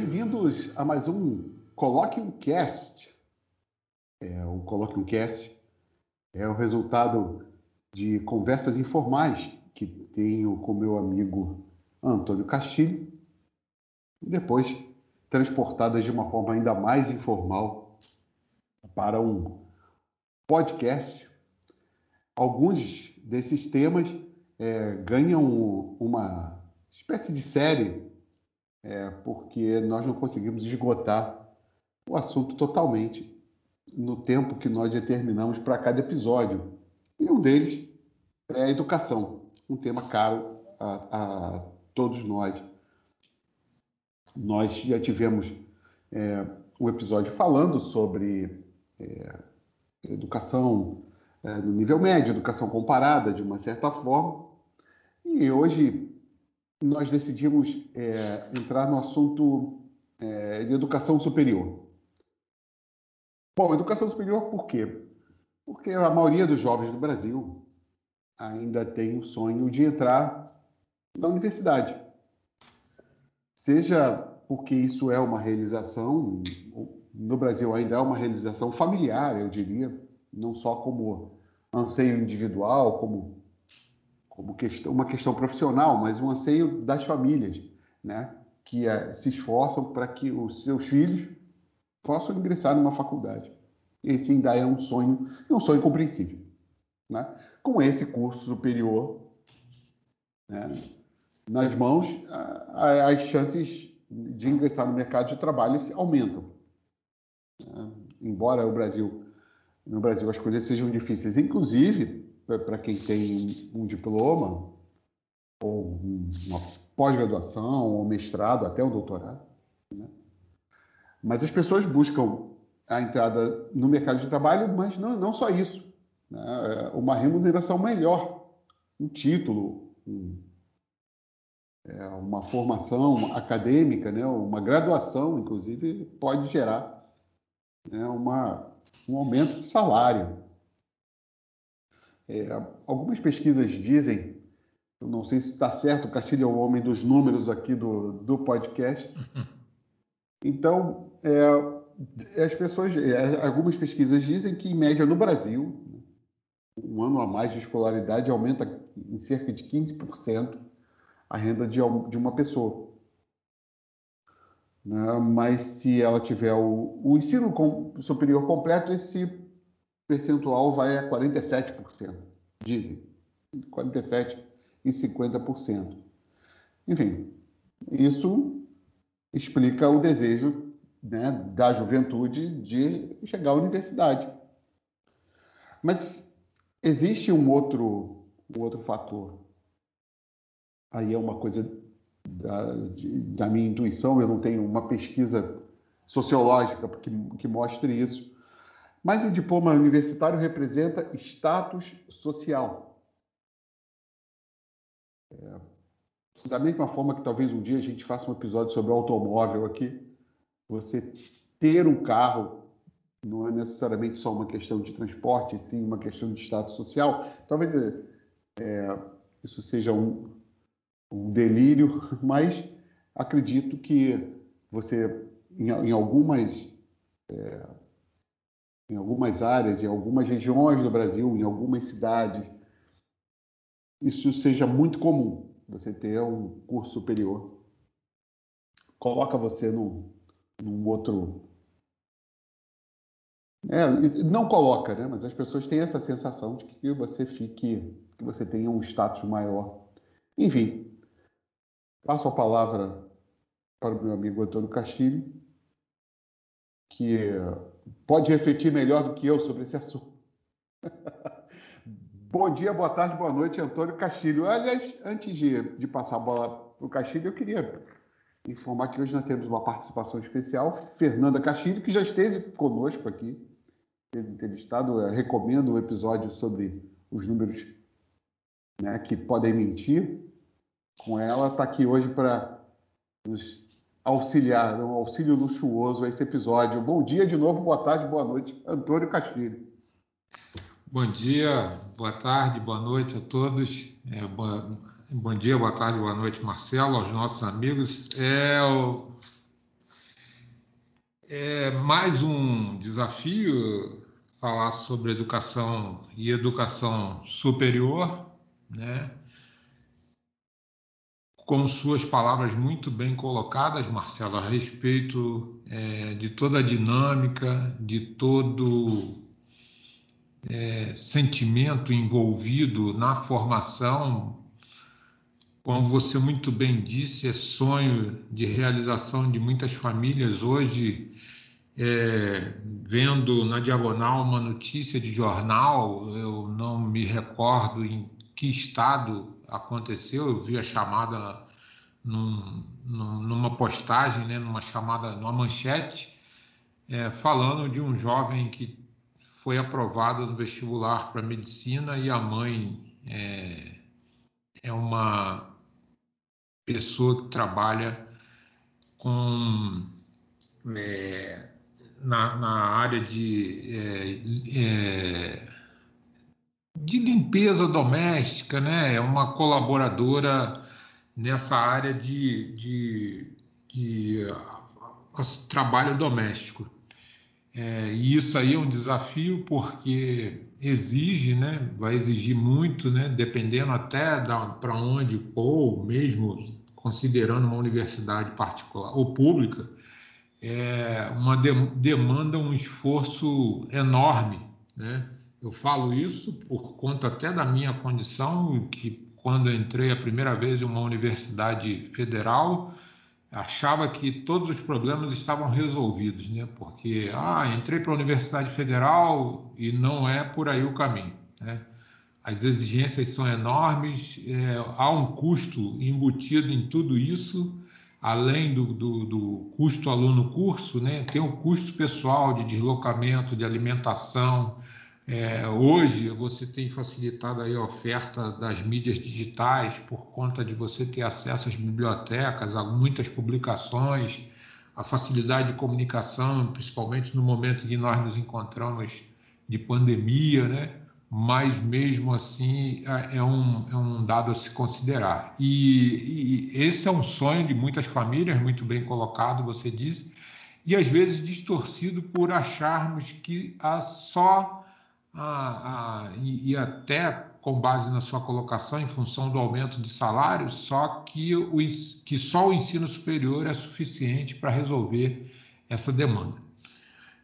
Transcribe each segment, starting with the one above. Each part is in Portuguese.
Bem-vindos a mais um Colloquium Cast. É, o Colloquium Cast é o resultado de conversas informais que tenho com meu amigo Antônio Castilho, depois transportadas de uma forma ainda mais informal para um podcast. Alguns desses temas é, ganham uma espécie de série é, porque nós não conseguimos esgotar o assunto totalmente no tempo que nós determinamos para cada episódio. E um deles é a educação, um tema caro a, a todos nós. Nós já tivemos é, um episódio falando sobre é, educação é, no nível médio, educação comparada, de uma certa forma, e hoje nós decidimos é, entrar no assunto é, de educação superior. Bom, educação superior por quê? Porque a maioria dos jovens do Brasil ainda tem o sonho de entrar na universidade. Seja porque isso é uma realização, no Brasil ainda é uma realização familiar, eu diria, não só como anseio individual, como como questão, uma questão profissional, mas um anseio das famílias, né? que é, se esforçam para que os seus filhos possam ingressar numa faculdade. Esse ainda é um sonho, e um sonho compreensível. Né? Com esse curso superior né, nas mãos, as chances de ingressar no mercado de trabalho aumentam. Né? Embora o Brasil, no Brasil as coisas sejam difíceis, inclusive para quem tem um diploma, ou uma pós-graduação, ou mestrado, até um doutorado. Né? Mas as pessoas buscam a entrada no mercado de trabalho, mas não, não só isso. Né? É uma remuneração melhor, um título, um, é, uma formação acadêmica, né? uma graduação, inclusive, pode gerar né? uma, um aumento de salário. É, algumas pesquisas dizem, eu não sei se está certo, o Castilho é o homem dos números aqui do, do podcast. Então, é, as pessoas, é, algumas pesquisas dizem que, em média, no Brasil, um ano a mais de escolaridade aumenta em cerca de 15% a renda de, de uma pessoa. Né? Mas se ela tiver o, o ensino com, superior completo, esse percentual vai a 47%, dizem. 47% e 50%. Enfim, isso explica o desejo né, da juventude de chegar à universidade. Mas existe um outro, um outro fator. Aí é uma coisa da, de, da minha intuição, eu não tenho uma pesquisa sociológica que, que mostre isso. Mas o diploma universitário representa status social. É, da mesma forma que talvez um dia a gente faça um episódio sobre automóvel aqui, você ter um carro não é necessariamente só uma questão de transporte, sim uma questão de status social. Talvez é, isso seja um, um, delírio, mas acredito que você, em, em algumas é, em algumas áreas, em algumas regiões do Brasil, em algumas cidades, isso seja muito comum. Você ter um curso superior coloca você num, num outro. É, não coloca, né? Mas as pessoas têm essa sensação de que você fique, que você tenha um status maior. Enfim, passo a palavra para o meu amigo Antônio Castilho, que pode refletir melhor do que eu sobre esse assunto. Bom dia, boa tarde, boa noite, Antônio Castilho. Aliás, antes de, de passar a bola para o Castilho, eu queria informar que hoje nós temos uma participação especial, Fernanda Castilho, que já esteve conosco aqui, teve entrevistado. Recomendo o episódio sobre os números né, que podem mentir. Com ela, está aqui hoje para nos auxiliar, um auxílio luxuoso a esse episódio. Bom dia de novo, boa tarde, boa noite, Antônio Castilho. Bom dia, boa tarde, boa noite a todos. É, boa, bom dia, boa tarde, boa noite, Marcelo, aos nossos amigos. É, é mais um desafio falar sobre educação e educação superior, né? Com suas palavras muito bem colocadas, Marcelo, a respeito é, de toda a dinâmica, de todo é, sentimento envolvido na formação, como você muito bem disse, é sonho de realização de muitas famílias. Hoje, é, vendo na diagonal uma notícia de jornal, eu não me recordo em que estado aconteceu, eu vi a chamada num, numa postagem, né, numa chamada, numa manchete, é, falando de um jovem que foi aprovado no vestibular para medicina e a mãe é, é uma pessoa que trabalha com é, na, na, área de, é, é, de limpeza doméstica, né? É uma colaboradora nessa área de, de, de trabalho doméstico. É, e isso aí é um desafio porque exige, né, vai exigir muito, né, dependendo até para onde ou mesmo considerando uma universidade particular ou pública, é uma de, demanda um esforço enorme, né? Eu falo isso por conta até da minha condição, que quando entrei a primeira vez em uma universidade federal, achava que todos os problemas estavam resolvidos, né? Porque ah, entrei para a Universidade Federal e não é por aí o caminho, né? As exigências são enormes, é, há um custo embutido em tudo isso, além do, do, do custo aluno-curso, né? Tem o custo pessoal de deslocamento, de alimentação, é, hoje você tem facilitado aí a oferta das mídias digitais por conta de você ter acesso às bibliotecas, a muitas publicações, a facilidade de comunicação, principalmente no momento que nós nos encontramos de pandemia, né? mas mesmo assim é, é um, é um dado a se considerar. E, e esse é um sonho de muitas famílias, muito bem colocado, você disse, e às vezes distorcido por acharmos que a só a, a, e, e, até com base na sua colocação em função do aumento de salário, só que, o, que só o ensino superior é suficiente para resolver essa demanda.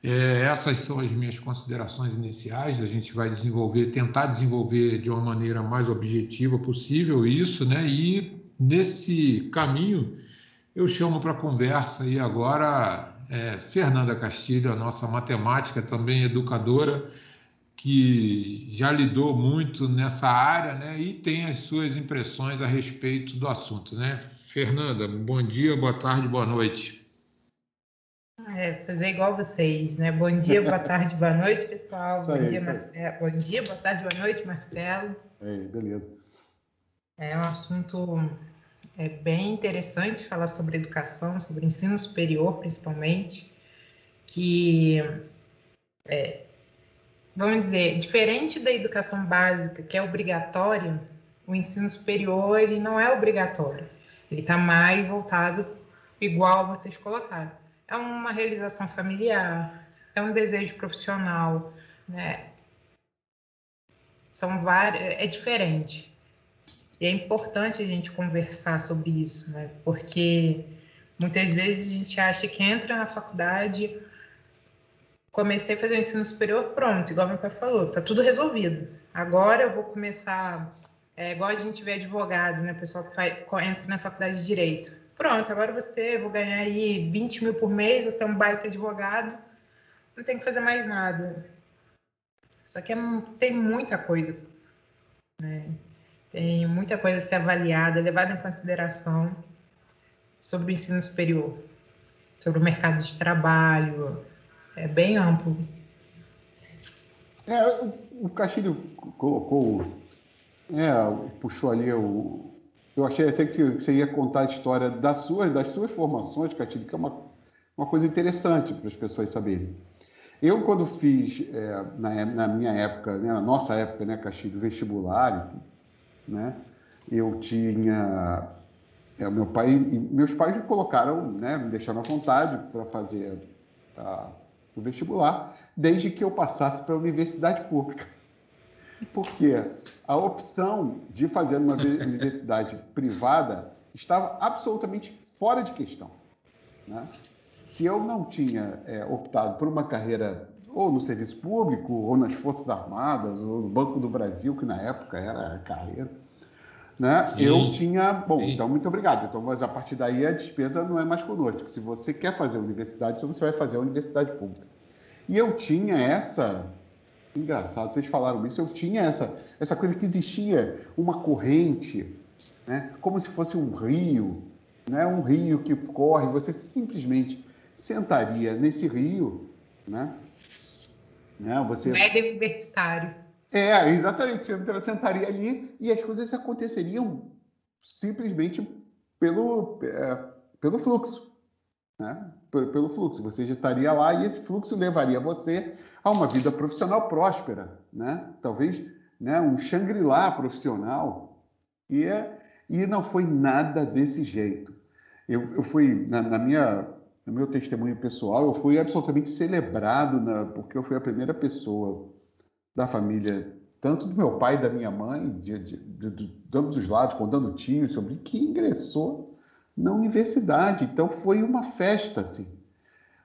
É, essas são as minhas considerações iniciais. A gente vai desenvolver, tentar desenvolver de uma maneira mais objetiva possível isso, né? E nesse caminho eu chamo para conversa aí agora é, Fernanda Castilho, a nossa matemática, também educadora que já lidou muito nessa área né, e tem as suas impressões a respeito do assunto. Né? Fernanda, bom dia, boa tarde, boa noite. É, fazer igual vocês, né? Bom dia, boa tarde, boa noite, pessoal. Bom aí, dia, Marcelo. Bom dia, boa tarde, boa noite, Marcelo. É, beleza. É um assunto é, bem interessante falar sobre educação, sobre ensino superior, principalmente, que é, vamos dizer, diferente da educação básica, que é obrigatória, o ensino superior ele não é obrigatório. Ele está mais voltado igual vocês colocaram. É uma realização familiar, é um desejo profissional, né? São vários, é diferente. E é importante a gente conversar sobre isso, né? Porque muitas vezes a gente acha que entra na faculdade comecei a fazer o ensino superior, pronto, igual meu pai falou, tá tudo resolvido. Agora eu vou começar, é igual a gente vê advogado, né? Pessoal que faz, entra na faculdade de direito. Pronto, agora você, vou ganhar aí 20 mil por mês, você é um baita advogado, não tem que fazer mais nada. Só que é, tem muita coisa, né? Tem muita coisa a ser avaliada, levada em consideração sobre o ensino superior, sobre o mercado de trabalho, é bem amplo. É, o, Castilho colocou, é, puxou ali o. Eu achei até que você ia contar a história das suas, das suas formações, Castilho, que é uma, uma coisa interessante para as pessoas saberem. Eu, quando fiz, é, na, na, minha época, né, na nossa época, né, Castilho, vestibular, né, eu tinha é, meu pai meus pais me colocaram, né, me deixaram à vontade para fazer a, o vestibular, desde que eu passasse para a universidade pública. Porque a opção de fazer uma universidade privada estava absolutamente fora de questão. Né? Se eu não tinha é, optado por uma carreira ou no serviço público, ou nas Forças Armadas, ou no Banco do Brasil, que na época era carreira, né? eu tinha. Bom, Sim. então muito obrigado. Então, mas a partir daí a despesa não é mais conosco. Se você quer fazer a universidade, então você vai fazer a universidade pública. E eu tinha essa. Engraçado, vocês falaram isso. Eu tinha essa, essa coisa que existia uma corrente, né? como se fosse um rio, né? um rio que corre, você simplesmente sentaria nesse rio, né? né? Você... Médio universitário. É, exatamente. Você tentaria ali e as coisas aconteceriam simplesmente pelo, é, pelo fluxo. Né? Pelo, fluxo. Você já estaria lá e esse fluxo levaria você a uma vida profissional próspera. Né? Talvez né, um Shangri-La profissional. E, é, e não foi nada desse jeito. Eu, eu fui, na, na minha no meu testemunho pessoal, eu fui absolutamente celebrado, na, porque eu fui a primeira pessoa da família, tanto do meu pai e da minha mãe, de, de, de, de ambos os lados, contando tios, sobre que ingressou na universidade. Então foi uma festa, assim,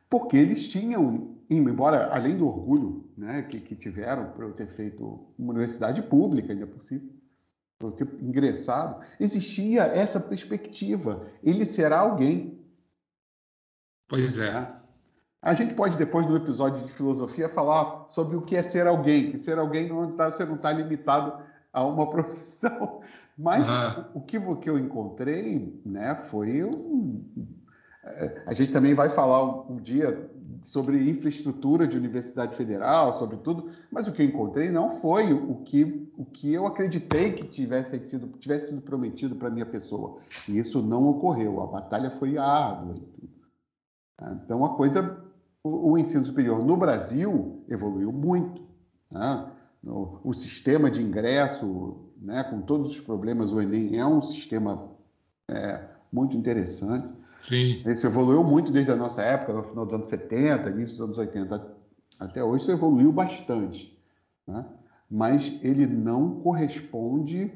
porque eles tinham, embora além do orgulho né, que, que tiveram por eu ter feito uma universidade pública, ainda por cima, por eu ter ingressado, existia essa perspectiva. Ele será alguém Pois é. Né? A gente pode depois no episódio de filosofia falar sobre o que é ser alguém, que ser alguém não tá, você não está limitado a uma profissão. Mas uhum. o, que, o que eu encontrei, né, foi um, é, a gente também vai falar um, um, dia sobre infraestrutura de universidade federal, sobre tudo, mas o que eu encontrei não foi o, o que, o que eu acreditei que tivesse sido, tivesse sido prometido para minha pessoa. E isso não ocorreu. A batalha foi árdua. Então, a coisa, o, o ensino superior no Brasil evoluiu muito. Né? O, o, sistema de ingresso, né, com todos os problemas, o Enem é um sistema é, muito interessante. Sim. Isso evoluiu muito desde a nossa época, no final dos anos 70, início dos anos 80 até hoje, isso evoluiu bastante. Né? Mas ele não corresponde.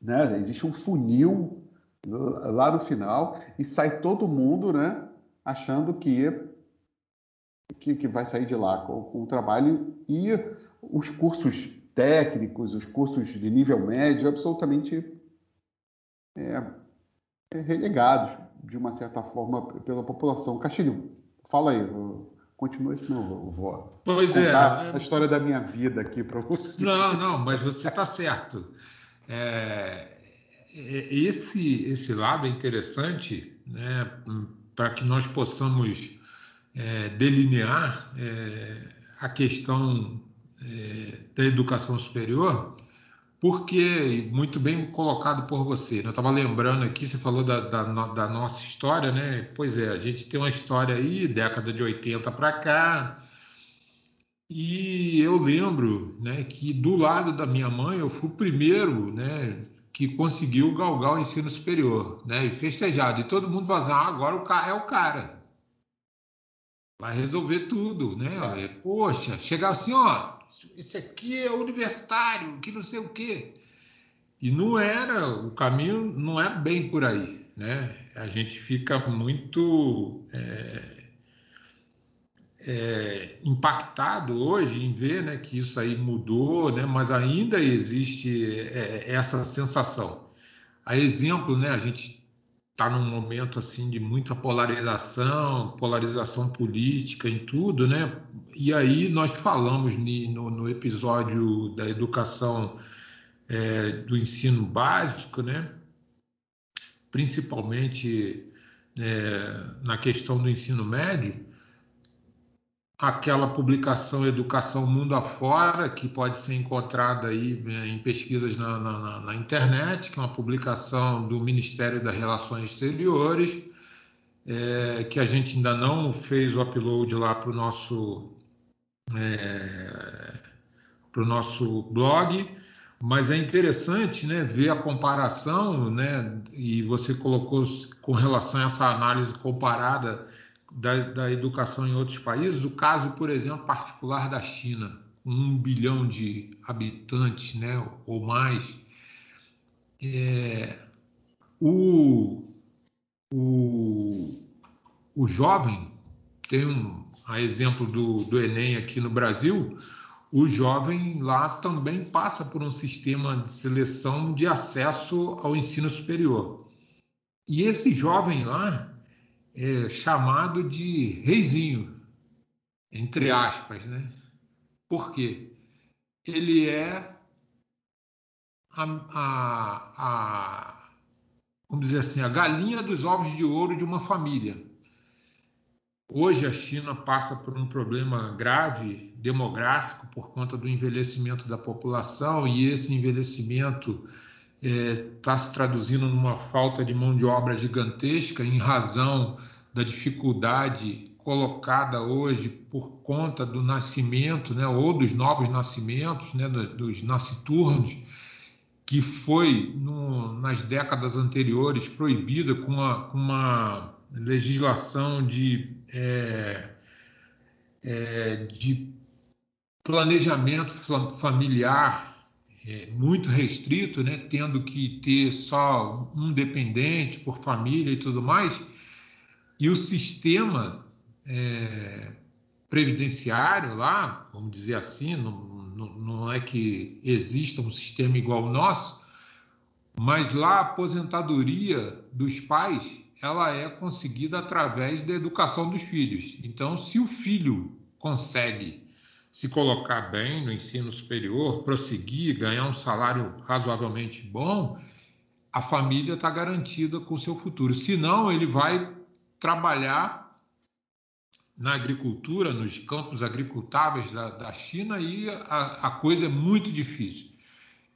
Né? Existe um funil lá no final e sai todo mundo né, achando que, que, que vai sair de lá com, com o trabalho e os cursos técnicos, os cursos de nível médio, absolutamente é, é relegados, de uma certa forma, pela população. Castilho, fala aí, continua, senão eu vou pois é, é, a história da minha vida aqui para você. Não, não, mas você está certo. É, é, esse, esse lado é interessante, né? para que nós possamos é, delinear é, a questão é, da educação superior, porque, muito bem colocado por você, né? eu estava lembrando aqui, você falou da, da, da, nossa história, né? Pois é, a gente tem uma história aí, década de 80 para cá, e eu lembro né, que do lado da minha mãe eu fui o primeiro né, que conseguiu galgar o ensino superior, né? E festejado. E todo mundo assim, ah, agora o cara é o cara. Vai resolver tudo, né? É. Poxa, chegar assim, ó, esse aqui é universitário, que não sei o quê. E não era, o caminho não é bem por aí, né? A gente fica muito é, é, impactado hoje em ver né, que isso aí mudou, né, mas ainda existe é, essa sensação. A exemplo, né, a gente está num momento assim de muita polarização, polarização política em tudo, né? E aí nós falamos no, no episódio da educação é, do ensino básico, né? Principalmente é, na questão do ensino médio, aquela publicação Educação Mundo Afora, que pode ser encontrada aí né, em pesquisas na, na, na, internet, que é uma publicação do Ministério das Relações Exteriores, é, que a gente ainda não fez o upload lá para o nosso, é, nosso blog, mas é interessante né, ver a comparação, né, e você colocou com relação a essa análise comparada da, da educação em outros países, o caso, por exemplo, particular da China, um bilhão de habitantes né, ou mais. É, o, o, o jovem, tem um a exemplo do, do Enem aqui no Brasil, o jovem lá também passa por um sistema de seleção de acesso ao ensino superior. E esse jovem lá é chamado de reizinho, entre aspas, né? Por quê? Ele é a, a, a, vamos dizer assim, a galinha dos ovos de ouro de uma família. Hoje a China passa por um problema grave demográfico por conta do envelhecimento da população e esse envelhecimento está se traduzindo numa falta de mão de obra gigantesca em razão da dificuldade colocada hoje por conta do nascimento, né, ou dos novos nascimentos, né, dos nasciturnos, que foi no, nas décadas anteriores proibida com uma, uma legislação de, é, é, de planejamento familiar é, muito restrito, né, tendo que ter só um dependente por família e tudo mais, e o sistema é, previdenciário lá, vamos dizer assim, não, não, não é que exista um sistema igual ao nosso, mas lá a aposentadoria dos pais ela é conseguida através da educação dos filhos. Então, se o filho consegue se colocar bem no ensino superior, prosseguir, ganhar um salário razoavelmente bom, a família está garantida com o seu futuro. Senão, ele vai trabalhar na agricultura, nos campos agricultáveis da, da China, e a, a coisa é muito difícil.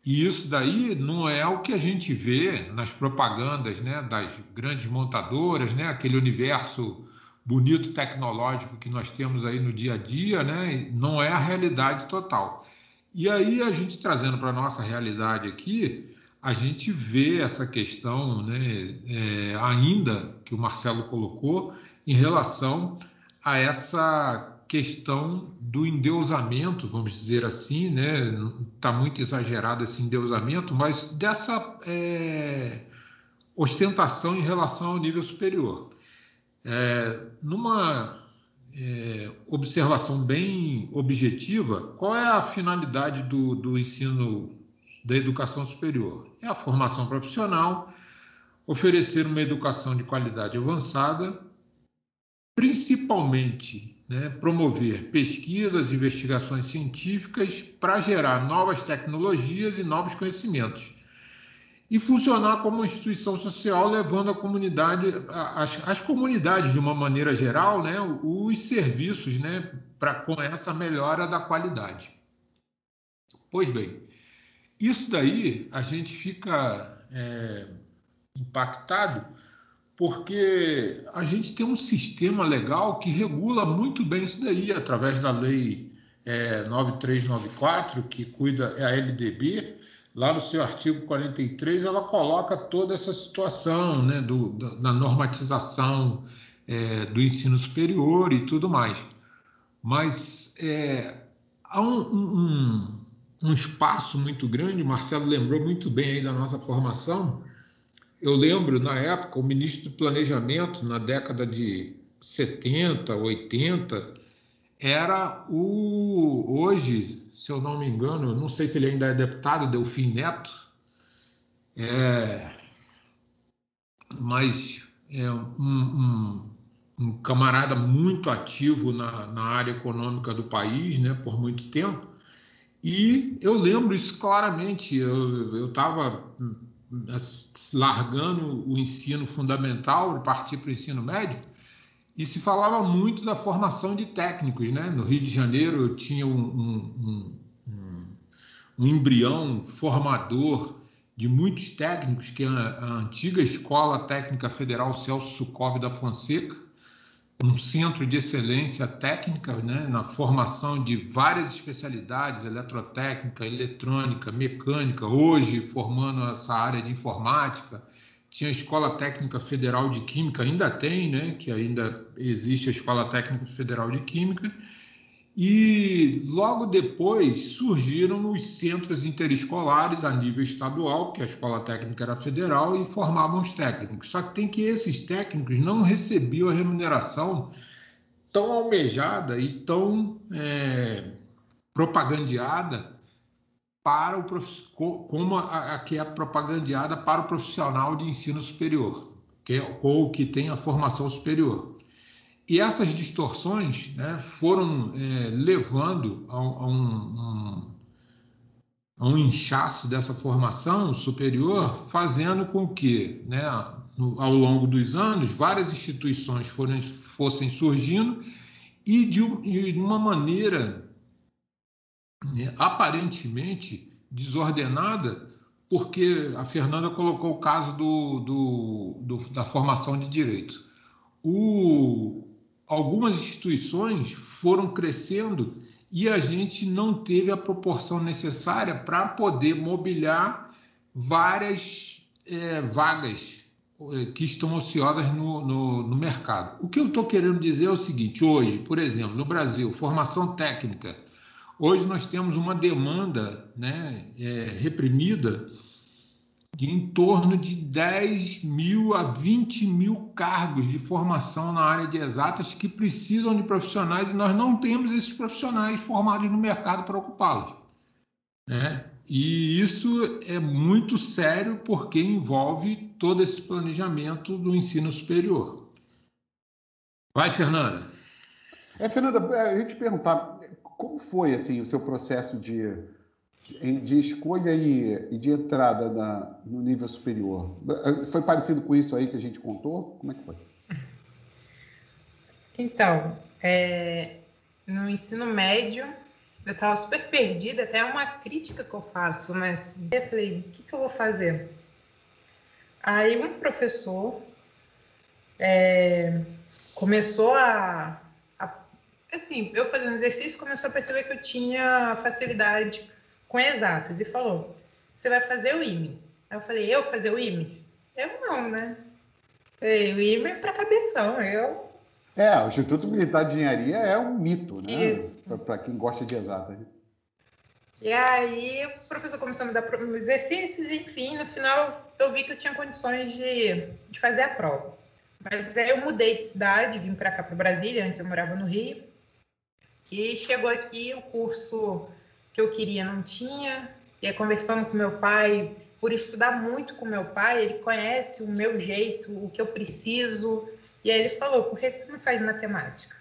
E isso daí não é o que a gente vê nas propagandas né, das grandes montadoras, né, aquele universo bonito tecnológico que nós temos aí no dia a dia, né, não é a realidade total. E aí a gente trazendo para a nossa realidade aqui, a gente vê essa questão né, é, ainda que o Marcelo colocou em relação a essa questão do endeusamento, vamos dizer assim, né? Está muito exagerado esse endeusamento, mas dessa é, ostentação em relação ao nível superior. É, numa é, observação bem objetiva, qual é a finalidade do, do ensino da educação superior? É a formação profissional, oferecer uma educação de qualidade avançada, principalmente né, promover pesquisas, investigações científicas para gerar novas tecnologias e novos conhecimentos. E funcionar como instituição social, levando a comunidade, as, as comunidades de uma maneira geral, né, os serviços né, para com essa melhora da qualidade. Pois bem, isso daí a gente fica é, impactado porque a gente tem um sistema legal que regula muito bem isso daí, através da lei é, 9394, que cuida, é a LDB, lá no seu artigo 43, ela coloca toda essa situação né, do, da, normatização é, do ensino superior e tudo mais. Mas é, há um, um, um espaço muito grande, Marcelo lembrou muito bem aí da nossa formação, eu lembro, na época, o ministro do Planejamento, na década de 70, 80, era o. Hoje, se eu não me engano, não sei se ele ainda é deputado, Delfim Neto, é, mas é um, um, um camarada muito ativo na, na, área econômica do país, né, por muito tempo. E eu lembro isso claramente. Eu estava largando o ensino fundamental, partir para o ensino médio, e se falava muito da formação de técnicos. Né? No Rio de Janeiro eu tinha um, um, um, um embrião formador de muitos técnicos, que é a, a, antiga Escola Técnica Federal Celso Sukov da Fonseca, um centro de excelência técnica né, na formação de várias especialidades, eletrotécnica, eletrônica, mecânica, hoje formando essa área de informática. Tinha a Escola Técnica Federal de Química, ainda tem, né, que ainda existe a Escola Técnica Federal de Química, e logo depois surgiram os centros interescolares a nível estadual, porque a escola técnica era federal, e formavam os técnicos. Só que tem que esses técnicos não recebiam a remuneração tão almejada e tão é, propagandeada para o como a, a, que é propagandeada para o profissional de ensino superior, que é, ou que tem a formação superior. E essas distorções né, foram é, levando a, a, um, a, um, inchaço dessa formação superior, fazendo com que, né, no, ao longo dos anos, várias instituições foram, fossem surgindo e de, de uma maneira né, aparentemente desordenada, porque a Fernanda colocou o caso do, do, do da formação de direito. O, algumas instituições foram crescendo e a gente não teve a proporção necessária para poder mobiliar várias é, vagas é, que estão ociosas no, no, no mercado. O que eu estou querendo dizer é o seguinte: hoje, por exemplo, no Brasil, formação técnica, hoje nós temos uma demanda né, é, reprimida de em torno de 10 mil a 20 mil cargos de formação na área de exatas que precisam de profissionais e nós não temos esses profissionais formados no mercado para ocupá-los. Né? E isso é muito sério porque envolve todo esse planejamento do ensino superior. Vai, Fernanda. É, Fernanda, é, eu ia te perguntar, como foi assim o seu processo de de escolha e, de entrada na, no nível superior. Foi parecido com isso aí que a gente contou? Como é que foi? Então, é, no ensino médio, eu estava super perdida, até uma crítica que eu faço, né? Eu falei, o que, que eu vou fazer? Aí um professor é, começou a, assim, eu fazendo exercício, começou a perceber que eu tinha facilidade com exatas e falou: Você vai fazer o IME. Aí eu falei: Eu fazer o IME? Eu não, né? Falei, o IME é para cabeção, eu. É, o Instituto Militar de Engenharia é um mito, né? Para quem gosta de exatas. E aí o professor começou a me dar exercícios, enfim, no final eu vi que eu tinha condições de, de fazer a prova. Mas aí eu mudei de cidade, vim para cá, para Brasília, antes eu morava no Rio. E chegou aqui o curso que eu queria não tinha. E aí, conversando com meu pai, por estudar muito com meu pai, ele conhece o meu jeito, o que eu preciso. E aí ele falou: por que você não faz matemática?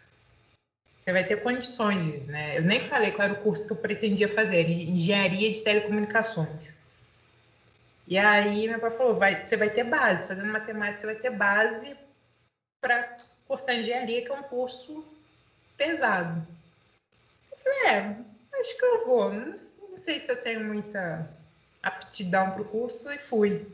Você vai ter condições, né? Eu nem falei qual era o curso que eu pretendia fazer, engenharia de telecomunicações. E aí meu pai falou: vai, você vai ter base, fazendo matemática, você vai ter base para cursar engenharia, que é um curso pesado. É, acho que eu vou. Não, não sei se eu tenho muita aptidão para o curso e fui.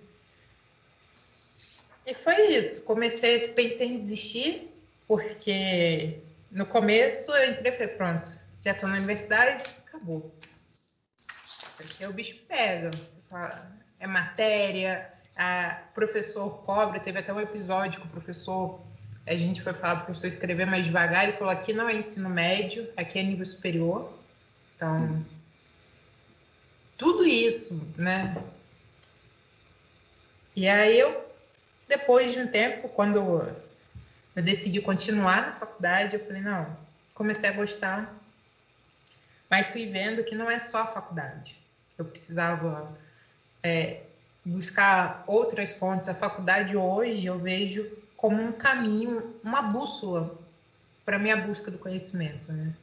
E foi isso. Comecei, pensei em desistir, porque no começo eu entrei e falei, pronto, já estou na universidade, acabou. Porque o bicho pega. é matéria, a professor cobra, teve até um episódio que o professor, a gente foi falar para o professor escrever mais devagar, ele falou, aqui não é ensino médio, aqui é nível superior. Então, tudo isso, né? E aí eu, depois de um tempo, quando eu decidi continuar na faculdade, eu falei, não, comecei a gostar, mas fui vendo que não é só a faculdade. Eu precisava é, buscar outras fontes. A faculdade hoje eu vejo como um caminho, uma bússola para minha busca do conhecimento, né?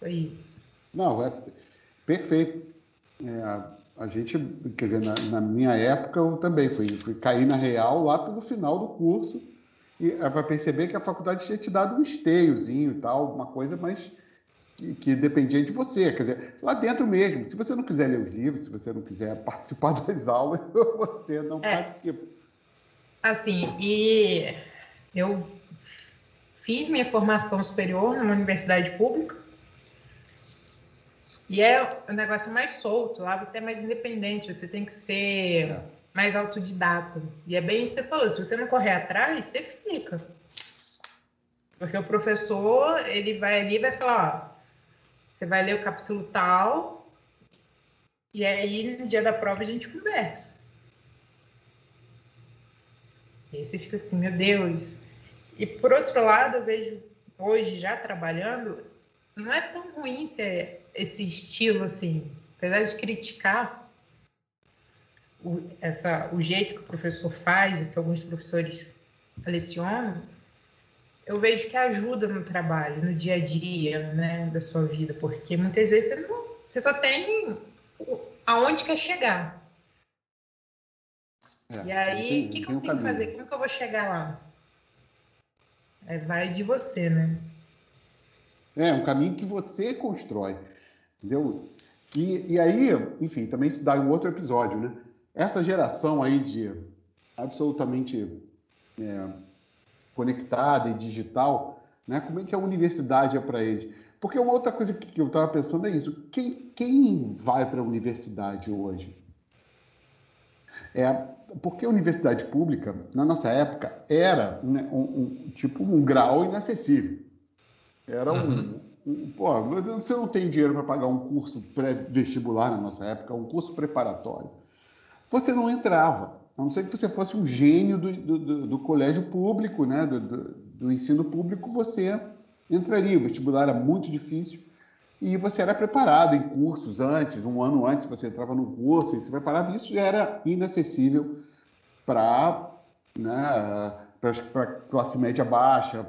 Foi isso. Não, é perfeito. É, a gente, quer dizer, na, na, minha época eu também fui, fui cair na real lá pelo final do curso e é para perceber que a faculdade tinha te dado um esteiozinho e tal, uma coisa mais que, que, dependia de você, quer dizer, lá dentro mesmo. Se você não quiser ler os livros, se você não quiser participar das aulas, você não é. participa. Assim, e Eu fiz minha formação superior numa universidade pública e é um negócio mais solto. Lá você é mais independente, você tem que ser é. mais autodidata. E é bem isso que você falou: se você não correr atrás, você fica. Porque o professor, ele vai ali e vai falar: ó, você vai ler o capítulo tal, e aí no dia da prova a gente conversa. E aí você fica assim: meu Deus. E por outro lado, eu vejo hoje já trabalhando, não é tão ruim ser esse estilo, assim, apesar de criticar o, essa, o jeito que o professor faz, que alguns professores lecionam, eu vejo que ajuda no trabalho, no dia a dia, né, da sua vida, porque muitas vezes você, não, você só tem aonde quer chegar. É, e aí, o que, que eu tenho que fazer? Como que eu vou chegar lá? É, vai de você, né? É, um caminho que você constrói. Entendeu? E, e aí, enfim, também isso dá um outro episódio, né? Essa geração aí de absolutamente é, conectada e digital, né? Como é que a universidade é para eles? Porque uma outra coisa que eu estava pensando é isso: quem, quem vai para a universidade hoje? É porque a universidade pública, na nossa época, era né, um, um, tipo um grau inacessível. Era um, uhum. Pô, você não tem dinheiro para pagar um curso pré-vestibular na nossa época, um curso preparatório. Você não entrava, a não ser que você fosse um gênio do, do, do colégio público, né? Do, do, ensino público, você entraria. O vestibular era muito difícil e você era preparado em cursos antes, um ano antes você entrava no curso e se preparava. Isso era inacessível para né, classe média baixa,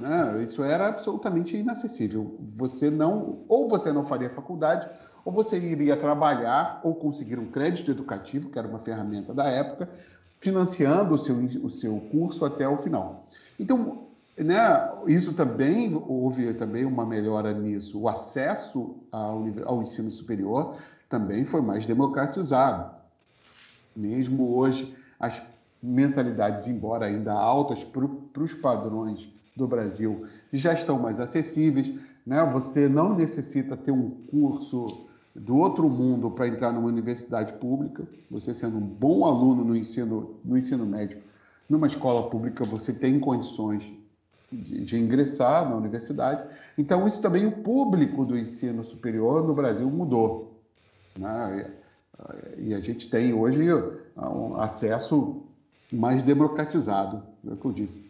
né, isso era absolutamente inacessível. Você não, ou você não faria faculdade, ou você iria trabalhar ou conseguir um crédito educativo, que era uma ferramenta da época, financiando o seu, o seu curso até o final. Então, né, isso também houve também uma melhora nisso. O acesso ao, ao ensino superior também foi mais democratizado. Mesmo hoje, as mensalidades, embora ainda altas para os padrões do Brasil, já estão mais acessíveis. Né? Você não necessita ter um curso do outro mundo para entrar numa universidade pública. Você sendo um bom aluno no ensino, no ensino médio, numa escola pública, você tem condições de, ingressar na universidade. Então, isso também o público do ensino superior no Brasil mudou. Né? E a gente tem hoje um acesso mais democratizado, é o que eu disse.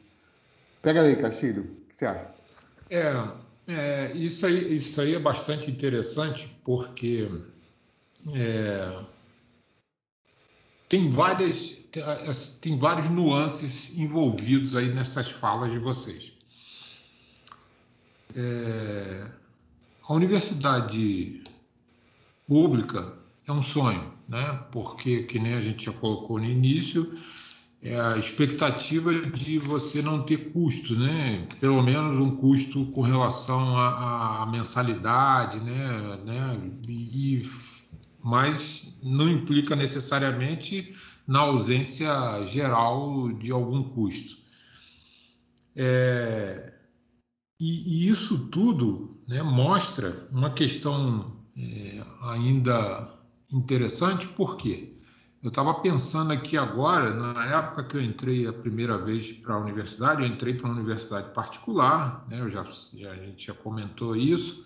Pega aí, Castilho, o que você acha? É, é, isso, aí, isso aí é bastante interessante porque é, tem várias tem vários nuances envolvidos aí nessas falas de vocês. É, a universidade pública é um sonho, né? Porque que nem a gente já colocou no início, é a expectativa de você não ter custo, né? Pelo menos um custo com relação à, à mensalidade, né? né? E, mas não implica necessariamente na ausência geral de algum custo. É, e, e, isso tudo né, mostra uma questão é, ainda interessante, por quê? Eu estava pensando aqui agora, na época que eu entrei a primeira vez para a universidade, eu entrei para uma universidade particular, né? Eu já, já, a gente já comentou isso.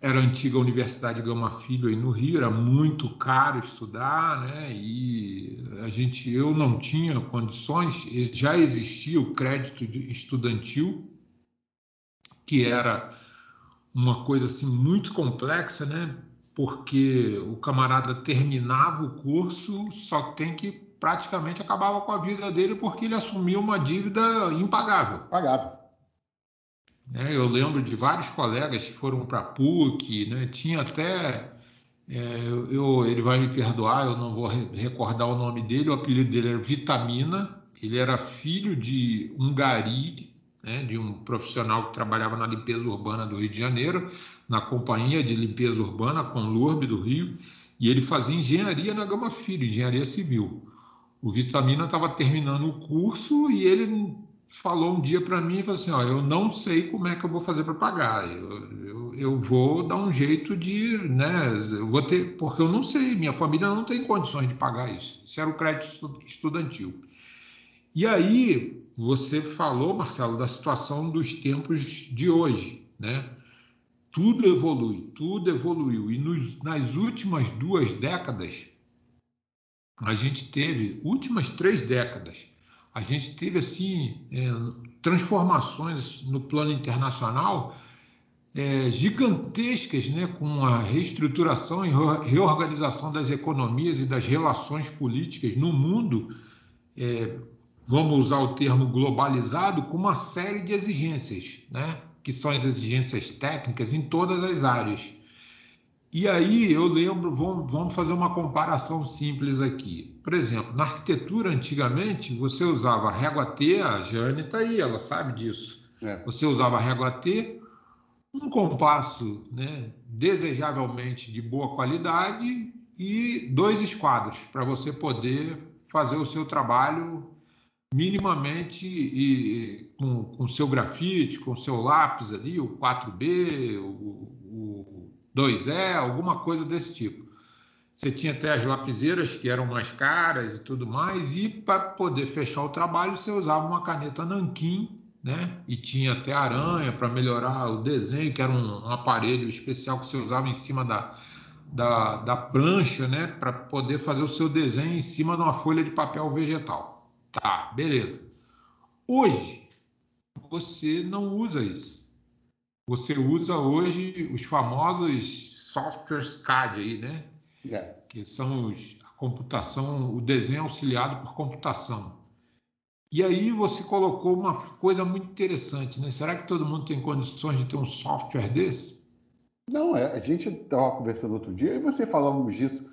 Era a antiga Universidade Gama Filho aí no Rio, era muito caro estudar, né? E a gente, eu não tinha condições, já existia o crédito estudantil, que era uma coisa assim muito complexa, né? porque o camarada terminava o curso, só tem que praticamente acabava com a vida dele porque ele assumiu uma dívida impagável. Pagável. É, eu lembro de vários colegas que foram para a PUC, né? tinha até. É, eu, ele vai me perdoar, eu não vou recordar o nome dele, o apelido dele era Vitamina, ele era filho de um gari, né, de um profissional que trabalhava na limpeza urbana do Rio de Janeiro, na Companhia de Limpeza Urbana com Lurbe do Rio, e ele fazia engenharia na Gama Filho, engenharia civil. o Vitamina estava terminando o curso e ele falou um dia para mim e falou assim, ó, eu não sei como é que eu vou fazer para pagar, eu, eu, eu, vou dar um jeito de, né, eu vou ter, porque eu não sei, minha família não tem condições de pagar isso, isso era o crédito estudantil. E aí, você falou, Marcelo, da situação dos tempos de hoje, né? Tudo evolui, tudo evoluiu. E nos, nas últimas duas décadas, a gente teve, últimas três décadas, a gente teve assim é, transformações no plano internacional é, gigantescas, né, com a reestruturação e reorganização das economias e das relações políticas no mundo, é, vamos usar o termo globalizado, com uma série de exigências, né, que são as exigências técnicas em todas as áreas. E aí eu lembro, vamos, vamos fazer uma comparação simples aqui. Por exemplo, na arquitetura, antigamente, você usava régua T, a Jane está aí, ela sabe disso. É. Você usava régua T, um compasso né, desejavelmente de boa qualidade e dois esquadros para você poder fazer o seu trabalho minimamente e, com o seu grafite, com o seu lápis ali, o 4B, o, o 2E, alguma coisa desse tipo. Você tinha até as lapiseiras que eram mais caras e tudo mais, e para poder fechar o trabalho você usava uma caneta nanquim, né? E tinha até aranha para melhorar o desenho, que era um, um, aparelho especial que você usava em cima da, da, da prancha, né? Para poder fazer o seu desenho em cima de uma folha de papel vegetal. Tá, beleza. Hoje você não usa isso. Você usa hoje os famosos softwares CAD aí, né? É. Que são os, a computação, o desenho auxiliado por computação. E aí você colocou uma coisa muito interessante, né? Será que todo mundo tem condições de ter um software desse? Não, é, a gente estava conversando outro dia e você falávamos disso.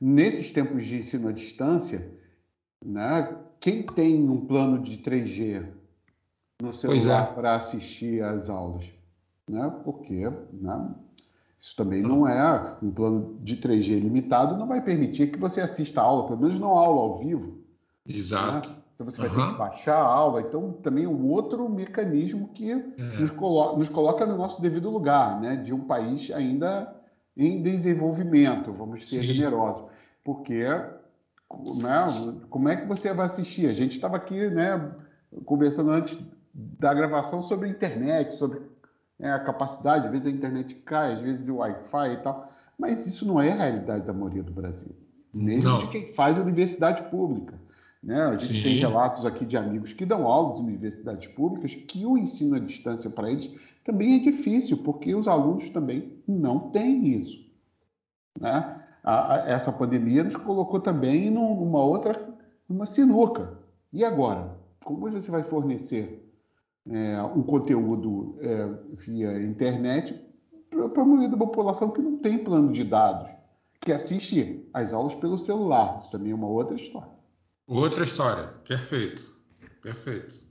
Nesses tempos de ensino à distância, né? Quem tem um plano de 3G no celular é. para assistir às aulas? Né? porque né? isso também não é um plano de 3G limitado, não vai permitir que você assista a aula, pelo menos não aula ao vivo. Exato. Né? Então você vai uhum. ter que baixar a aula. Então também é um outro mecanismo que é. nos, colo nos, coloca no nosso devido lugar, né? de um país ainda em desenvolvimento, vamos ser Sim. generosos. Porque né, como é que você vai assistir? A gente estava aqui né, conversando antes da gravação sobre internet, sobre é, a capacidade, às vezes a internet cai, às vezes o Wi-Fi e tal, mas isso não é a realidade da maioria do Brasil, mesmo não. de quem faz universidade pública. Né? A gente Sim. tem relatos aqui de amigos que dão aulas em universidades públicas que o ensino à distância para eles também é difícil, porque os alunos também não têm isso. Né? A, a, essa pandemia nos colocou também numa outra, numa sinuca. E agora? Como você vai fornecer é, um conteúdo é, via internet para a maioria da população que não tem plano de dados, que assiste às aulas pelo celular. Isso também é uma outra história. Outra história, perfeito, perfeito.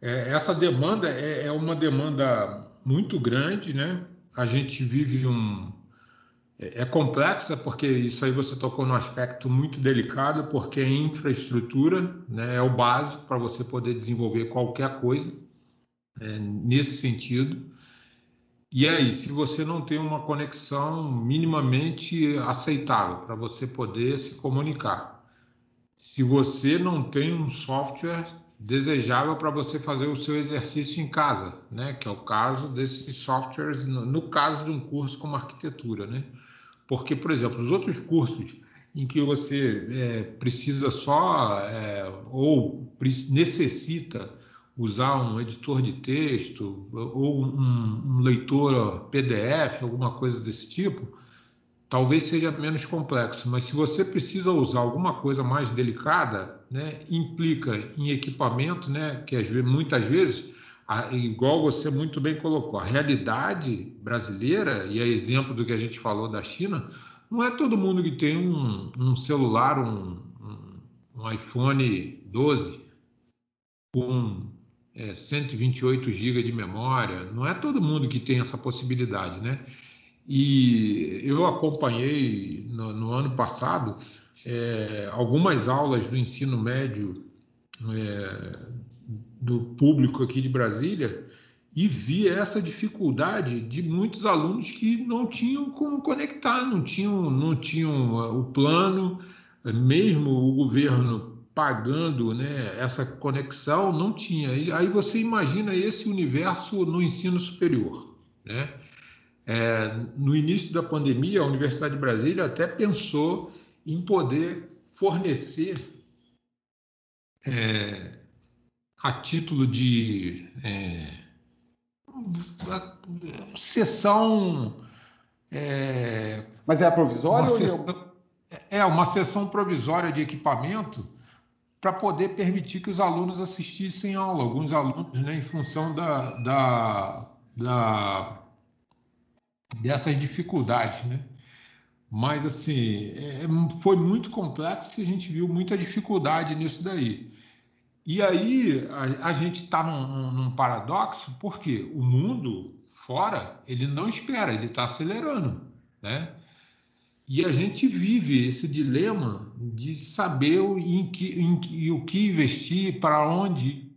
É, essa demanda é, é, uma demanda muito grande, né? A gente vive um é, é complexa porque isso aí você tocou num aspecto muito delicado, porque a infraestrutura né, é o básico para você poder desenvolver qualquer coisa é, nesse sentido. E aí, se você não tem uma conexão minimamente aceitável para você poder se comunicar, se você não tem um software desejável para você fazer o seu exercício em casa, né? Que é o caso desses softwares no, no caso de um curso como arquitetura, né? Porque, por exemplo, os outros cursos em que você é, precisa só é, ou necessita usar um editor de texto ou um, um, leitor PDF, alguma coisa desse tipo, talvez seja menos complexo. Mas se você precisa usar alguma coisa mais delicada, né, implica em equipamento, né, que muitas vezes, igual você muito bem colocou, a realidade brasileira, e é exemplo do que a gente falou da China, não é todo mundo que tem um, um celular, um, um iPhone 12 com é, 128 GB de memória. Não é todo mundo que tem essa possibilidade, né? E eu acompanhei no, no ano passado é, algumas aulas do ensino médio é, do público aqui de Brasília e vi essa dificuldade de muitos alunos que não tinham como conectar, não tinham, não tinham ah, o plano, mesmo o governo pagando né, essa conexão, não tinha. E aí você imagina esse universo no ensino superior. Né? É, no início da pandemia, a Universidade de Brasília até pensou em poder fornecer é, a título de é, sessão. É, Mas é provisório ou sessão, É uma sessão provisória de equipamento para poder permitir que os alunos assistissem aula. Alguns alunos, né, em função da, da, da dessas dificuldades, né? Mas assim, é, foi muito complexo e a gente viu muita dificuldade nisso daí. E aí a, a gente está num, num, paradoxo, porque o mundo fora ele não espera, ele está acelerando, né? E a gente vive esse dilema de saber em que, em, em o que investir, para onde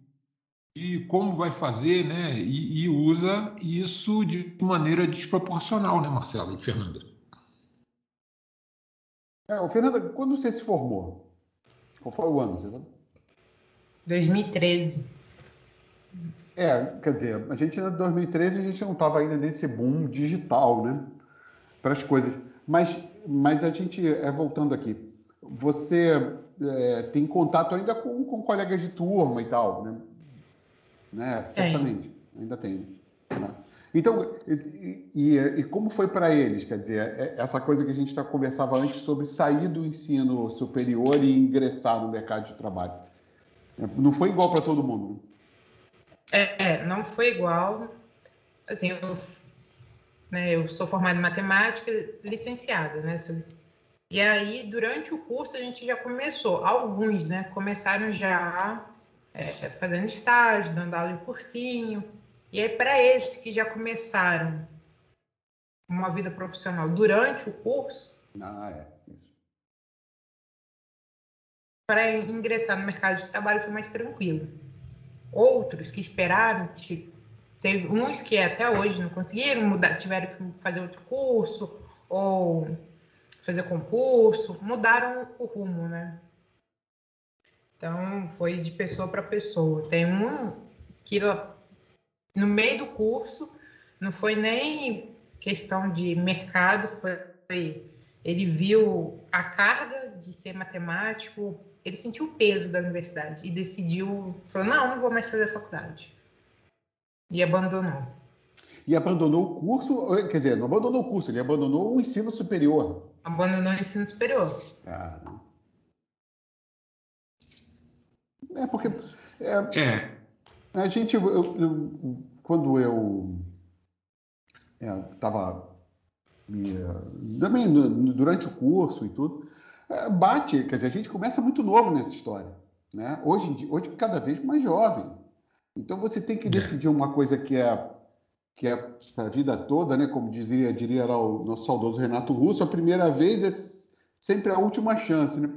e como vai fazer, né? E, e, usa isso de maneira desproporcional, né, Marcelo e Fernanda? É, o Fernanda, quando você se formou? Qual foi o ano? Você? 2013. É, quer dizer, a gente em 2013 a gente não estava ainda nesse boom digital, né? Para as coisas. Mas, mas a gente, é, voltando aqui, você é, tem contato ainda com, com colegas de turma e tal, né? né? Certamente, ainda tem. Né? Então, e, e, e, como foi para eles? Quer dizer, é, essa coisa que a gente tá, conversava antes sobre sair do ensino superior e ingressar no mercado de trabalho. Não foi igual para todo mundo. Né? É, não foi igual. Assim, eu, né, eu sou formada em matemática, licenciada, né? E aí, durante o curso, a gente já começou, alguns, né? Começaram já é, fazendo estágio, dando aula em cursinho. E aí, para esses que já começaram uma vida profissional durante o curso, ah, é. Para ingressar no mercado de trabalho foi mais tranquilo. Outros que esperaram, tipo, teve uns que até hoje não conseguiram mudar, tiveram que fazer outro curso ou fazer concurso, mudaram o rumo, né? Então foi de pessoa para pessoa. Tem um que no meio do curso não foi nem questão de mercado, foi ele viu a carga de ser matemático, ele sentiu o peso da universidade e decidiu, falou, não, não vou mais fazer faculdade. E abandonou. E abandonou o curso, quer dizer, não abandonou o curso, ele abandonou o ensino superior. Abandonou o ensino superior. Cara. É porque. É, é. A gente. Eu, eu, quando eu estava. É, também durante o curso e tudo, bate, quer dizer, a gente começa muito novo nessa história. Né? Hoje, hoje cada vez mais jovem. Então você tem que é. decidir uma coisa que é que é para a vida toda, né? Como dizia, diria lá o nosso saudoso Renato Russo, a primeira vez é sempre a última chance, né?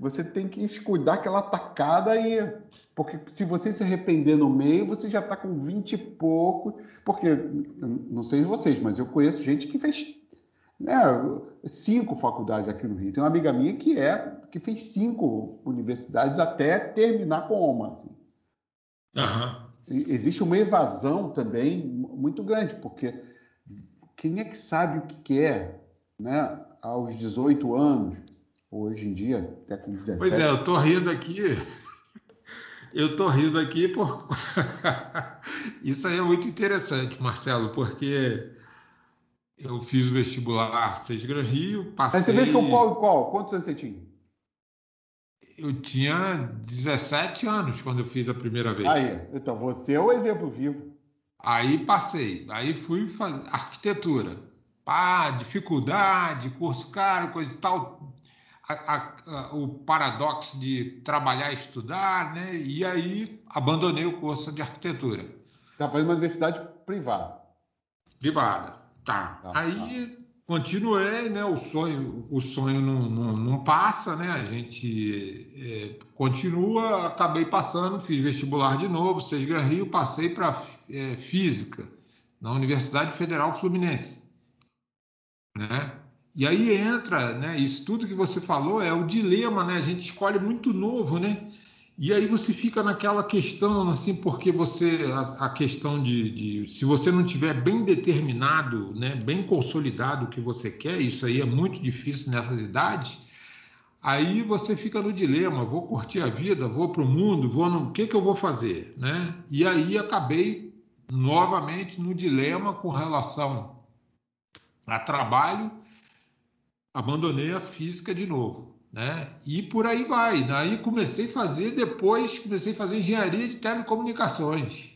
Você tem que cuidar aquela tacada e porque se você se arrepender no meio, você já está com 20 e pouco, porque não sei vocês, mas eu conheço gente que fez né, cinco faculdades aqui no Rio. Tem uma amiga minha que é que fez cinco universidades até terminar com uma. Assim. Uhum. Existe uma evasão também muito grande, porque quem é que sabe o que quer né, aos 18 anos, hoje em dia, até com 17? Pois é, eu estou rindo aqui. Eu estou rindo aqui por. Isso aí é muito interessante, Marcelo, porque eu fiz o vestibular Seis Gran Rio, passei... Mas você fez com qual e qual? Quantos anos você tinha? Eu tinha 17 anos quando eu fiz a primeira vez. Aí, então você é o exemplo vivo. Aí passei, aí fui fazer arquitetura. Pá, dificuldade, curso caro, coisa e tal. A, a, a, o paradoxo de trabalhar e estudar, né? E aí abandonei o curso de arquitetura. Está fazendo uma universidade privada. Privada. Tá. tá aí, continuei, né? O sonho, o sonho não, não, não passa, né? A gente é, continua, acabei passando, fiz vestibular de novo, Seis Gran Rio, passei para é, física na Universidade Federal Fluminense, né? E aí entra, né? Isso tudo que você falou é o dilema, né? A gente escolhe muito novo, né? E aí você fica naquela questão, assim, porque você a, a questão de, de, se você não tiver bem determinado, né, bem consolidado o que você quer, isso aí é muito difícil nessas idades. Aí você fica no dilema: vou curtir a vida, vou para o mundo, vou no, o que que eu vou fazer, né? E aí acabei novamente no dilema com relação a trabalho, abandonei a física de novo né? E por aí vai. Aí comecei a fazer, depois comecei a fazer engenharia de telecomunicações.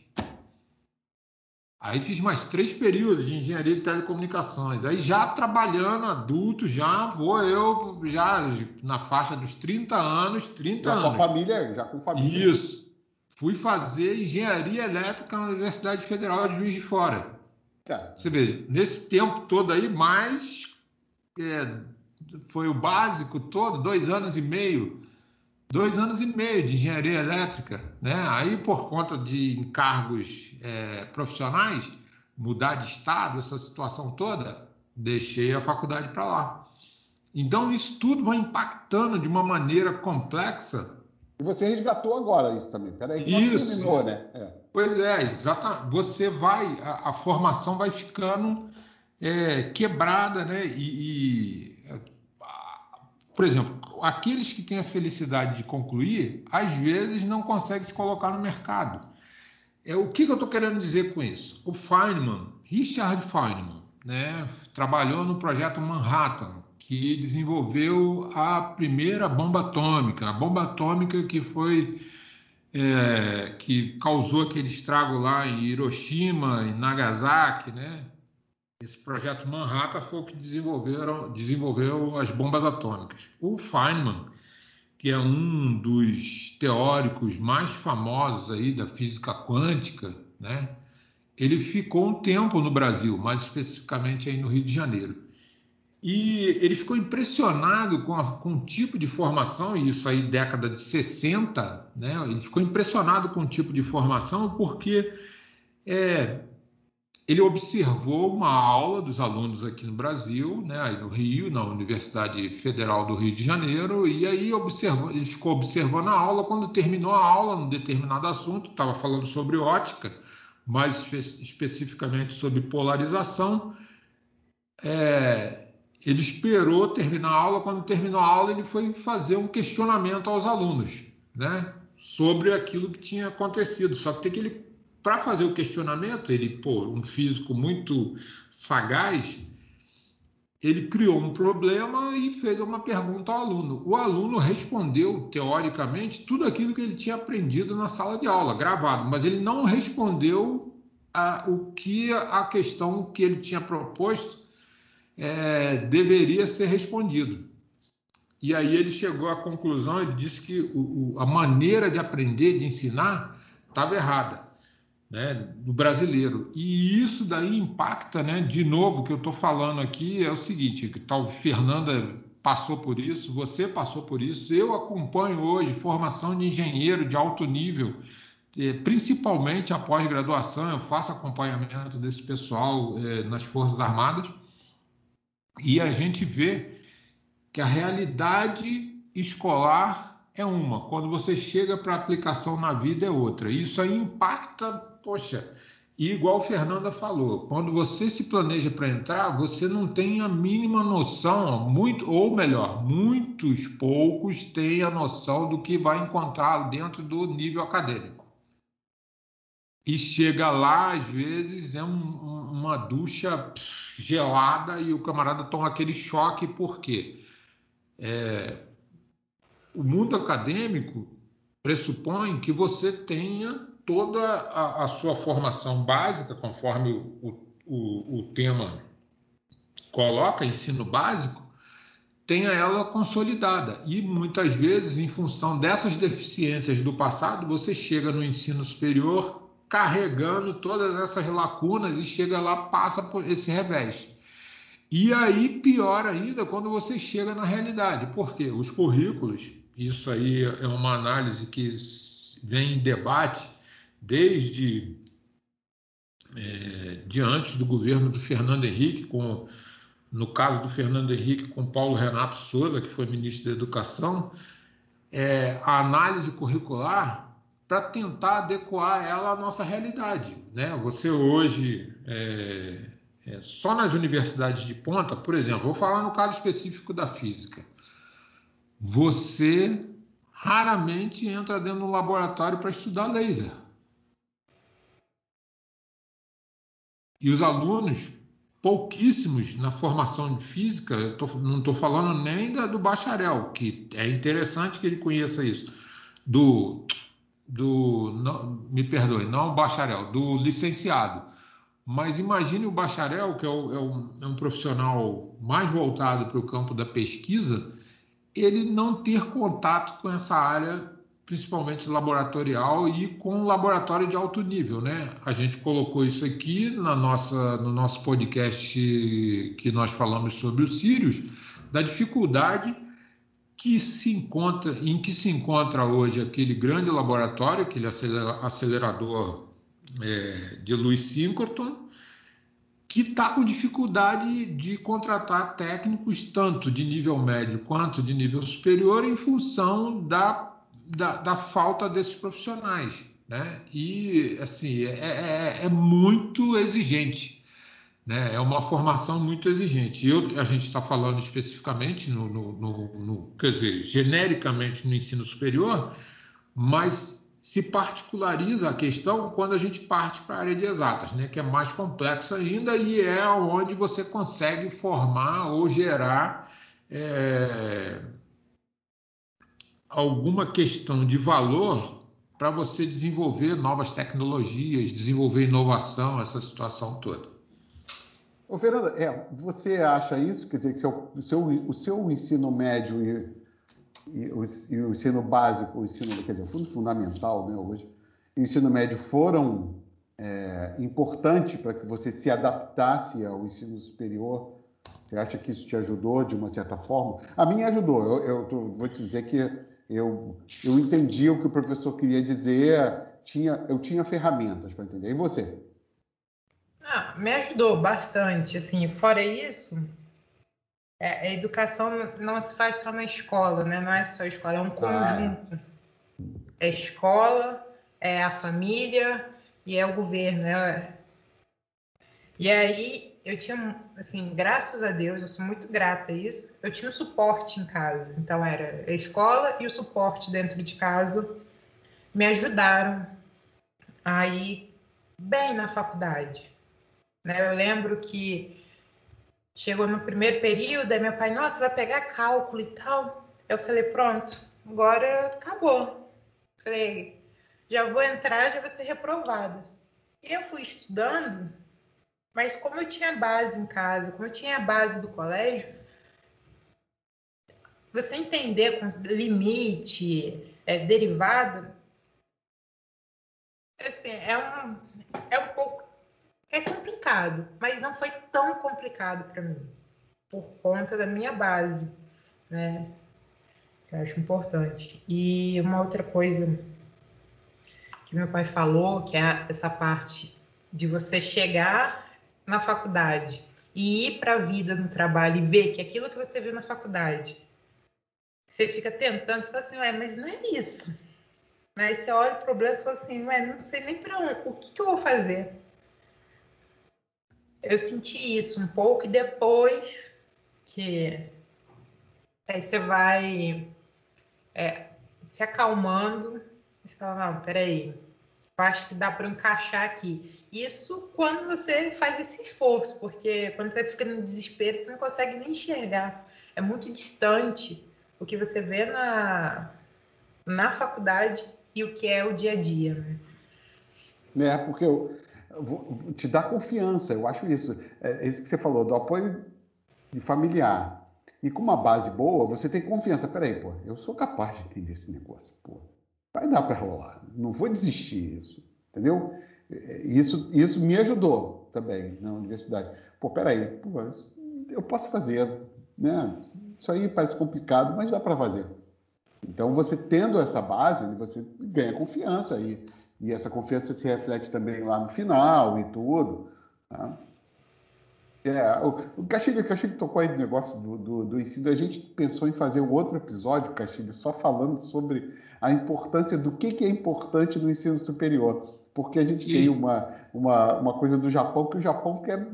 Aí fiz mais três períodos de engenharia de telecomunicações. Aí já trabalhando adulto, já vou eu já na faixa dos 30 anos, 30 já anos. com a família, já com família. Isso. Fui fazer engenharia elétrica na Universidade Federal de Juiz de Fora. Cara. Você vê, nesse tempo todo aí, mais é, foi o básico todo, dois anos e meio, dois anos e meio de engenharia elétrica, né? Aí por conta de encargos é, profissionais, mudar de estado, essa situação toda, deixei a faculdade para lá. Então isso tudo vai impactando de uma maneira complexa. E você resgatou agora isso também. Peraí, isso, terminou, né? É. Pois é, exatamente. Você vai, a, a formação vai ficando é, quebrada, né? E, e por exemplo, aqueles que têm a felicidade de concluir, às vezes não conseguem se colocar no mercado. É, o que, que eu estou querendo dizer com isso? O Feynman, Richard Feynman, né, trabalhou no projeto Manhattan, que desenvolveu a primeira bomba atômica, a bomba atômica que foi é, que causou aquele estrago lá em Hiroshima, em Nagasaki, né? Esse projeto Manhattan foi o que desenvolveram, desenvolveu as bombas atômicas. O Feynman, que é um dos teóricos mais famosos aí da física quântica, né? Ele ficou um tempo no Brasil, mais especificamente aí no Rio de Janeiro. E ele ficou impressionado com, a, com o tipo de formação, e isso aí década de 60, né? Ele ficou impressionado com o tipo de formação porque é, ele observou uma aula dos alunos aqui no Brasil, né, no Rio, na Universidade Federal do Rio de Janeiro, e aí observou, ele ficou observando a aula. Quando terminou a aula, num determinado assunto, estava falando sobre ótica, mais espe especificamente sobre polarização, é, ele esperou terminar a aula. Quando terminou a aula, ele foi fazer um questionamento aos alunos, né, sobre aquilo que tinha acontecido. Só que tem que ele para fazer o questionamento, ele, pô, um físico muito sagaz, ele criou um problema e fez uma pergunta ao aluno. O aluno respondeu, teoricamente, tudo aquilo que ele tinha aprendido na sala de aula, gravado, mas ele não respondeu a, o que a questão que ele tinha proposto é, deveria ser respondido. E aí ele chegou à conclusão, ele disse que o, o, a maneira de aprender, de ensinar, estava errada né, do brasileiro. E isso daí impacta, né, de novo, o que eu estou falando aqui é o seguinte, que tal Fernanda passou por isso, você passou por isso, eu acompanho hoje formação de engenheiro de alto nível, eh, principalmente a pós-graduação, eu faço acompanhamento desse pessoal eh, nas Forças Armadas, e a gente vê que a realidade escolar é uma, quando você chega para aplicação na vida é outra. Isso aí impacta Poxa, e igual Fernanda falou, quando você se planeja para entrar, você não tem a mínima noção, muito ou melhor, muitos poucos têm a noção do que vai encontrar dentro do nível acadêmico. E chega lá, às vezes, é um, uma ducha gelada e o camarada toma aquele choque, por quê? É, o mundo acadêmico pressupõe que você tenha toda a, a sua formação básica, conforme o, o, o tema coloca, ensino básico, tenha ela consolidada. E muitas vezes, em função dessas deficiências do passado, você chega no ensino superior carregando todas essas lacunas e chega lá, passa por esse revés. E aí, pior ainda, quando você chega na realidade. Por quê? Os currículos, isso aí é uma análise que vem em debate desde é, diante do governo do Fernando Henrique, com, no caso do Fernando Henrique, com Paulo Renato Souza, que foi ministro da Educação, é, a análise curricular para tentar adequar ela à nossa realidade. Né? Você hoje, é, é, só nas universidades de ponta, por exemplo, vou falar no caso específico da física, você raramente entra dentro do laboratório para estudar laser. E os alunos, pouquíssimos na formação de física, tô, não estou falando nem da, do bacharel, que é interessante que ele conheça isso, do, do não, me perdoe, não bacharel, do licenciado. Mas imagine o bacharel, que é, o, é, um, é um profissional mais voltado para o campo da pesquisa, ele não ter contato com essa área principalmente laboratorial e com laboratório de alto nível, né? A gente colocou isso aqui na nossa, no nosso podcast que nós falamos sobre o Sirius, da dificuldade que se encontra, em que se encontra hoje aquele grande laboratório, aquele acelerador é, de Louis Sinkerton, que está com dificuldade de contratar técnicos tanto de nível médio quanto de nível superior em função da da, da falta desses profissionais. Né? E assim é, é, é, muito exigente, né? É uma formação muito exigente. Eu, a gente está falando especificamente no, no, no, no, quer dizer, genericamente no ensino superior, mas se particulariza a questão quando a gente parte para a área de exatas, né? Que é mais complexa ainda e é onde você consegue formar ou gerar é, alguma questão de valor para você desenvolver novas tecnologias, desenvolver inovação, essa situação toda. Ô, Fernanda, é, você acha isso? Quer dizer, que seu, o, seu, o seu ensino médio e, e, o, e, o, ensino básico, o ensino, quer dizer, o fundamental, né, hoje, o ensino médio foram é, importantes para que você se adaptasse ao ensino superior? Você acha que isso te ajudou de uma certa forma? A mim ajudou. Eu, eu tô, vou te dizer que eu, eu entendi o que o professor queria dizer, tinha, eu tinha ferramentas para entender. E você? Ah, me ajudou bastante. Assim, fora isso, é, a educação não se faz só na escola, né? Não é só a escola, é um conjunto. Ah, é. é escola, é a família e é o governo. É... E aí eu tinha, assim, graças a Deus, eu sou muito grata a isso, eu tinha o suporte em casa. Então, era a escola e o suporte dentro de casa me ajudaram a ir bem na faculdade. Né? Eu lembro que chegou no primeiro período, aí meu pai, nossa, vai pegar cálculo e tal. Eu falei, pronto, agora acabou. Falei, já vou entrar, já vou ser reprovada. E eu fui estudando mas como eu tinha base em casa, como eu tinha a base do colégio, você entender com limite, é, derivada, assim, é um, é um pouco é complicado, mas não foi tão complicado para mim, por conta da minha base, né? Que eu acho importante. E uma outra coisa que meu pai falou, que é essa parte de você chegar na faculdade e ir para a vida no trabalho e ver que aquilo que você viu na faculdade, você fica tentando, você fala assim, ué, mas não é isso. Aí você olha o problema e fala assim, ué, não sei nem para onde, o que, que eu vou fazer? Eu senti isso um pouco e depois que aí você vai é, se acalmando, você fala, não, peraí, eu acho que dá para encaixar aqui. Isso quando você faz esse esforço, porque quando você fica no desespero, você não consegue nem enxergar. É muito distante o que você vê na, na faculdade e o que é o dia a dia, né? É, porque eu, te dá confiança, eu acho isso. É, é isso que você falou, do apoio familiar. E com uma base boa, você tem confiança. Peraí, pô, eu sou capaz de entender esse negócio, pô vai dar para rolar. Não vou desistir isso, entendeu? Isso, isso me ajudou também na universidade. Pô, peraí, pô, eu posso fazer. Né? Isso aí parece complicado, mas dá para fazer. Então, você tendo essa base, você ganha confiança e, e essa confiança se reflete também lá no final e tudo. Tá? É, o, o Castilho, o tocou aí no negócio do, do, do, ensino. A gente pensou em fazer um outro episódio, Castilho, só falando sobre a importância do que, que é importante no ensino superior. Porque a gente e... tem uma, uma, uma coisa do Japão que o Japão quer.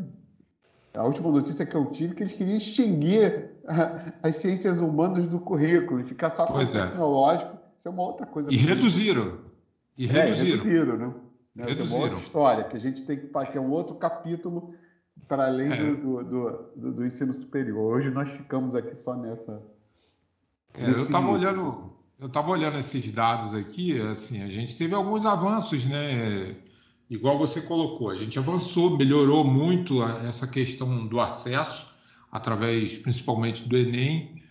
A última notícia que eu tive é que eles queriam extinguir as ciências humanas do currículo e ficar só com o é. tecnológico. Isso é uma outra coisa. E reduziram. E reduziram. É, reduziram, né? Reduziram. Isso é uma outra história, que a gente tem que, que é um outro capítulo para além é. do, do, do, do, ensino superior. Hoje nós ficamos aqui só nessa. É, eu estava olhando, assim. Eu estava olhando esses dados aqui, assim, a gente teve alguns avanços, né? Igual você colocou, a gente avançou, melhorou muito essa questão do acesso através, principalmente do Enem.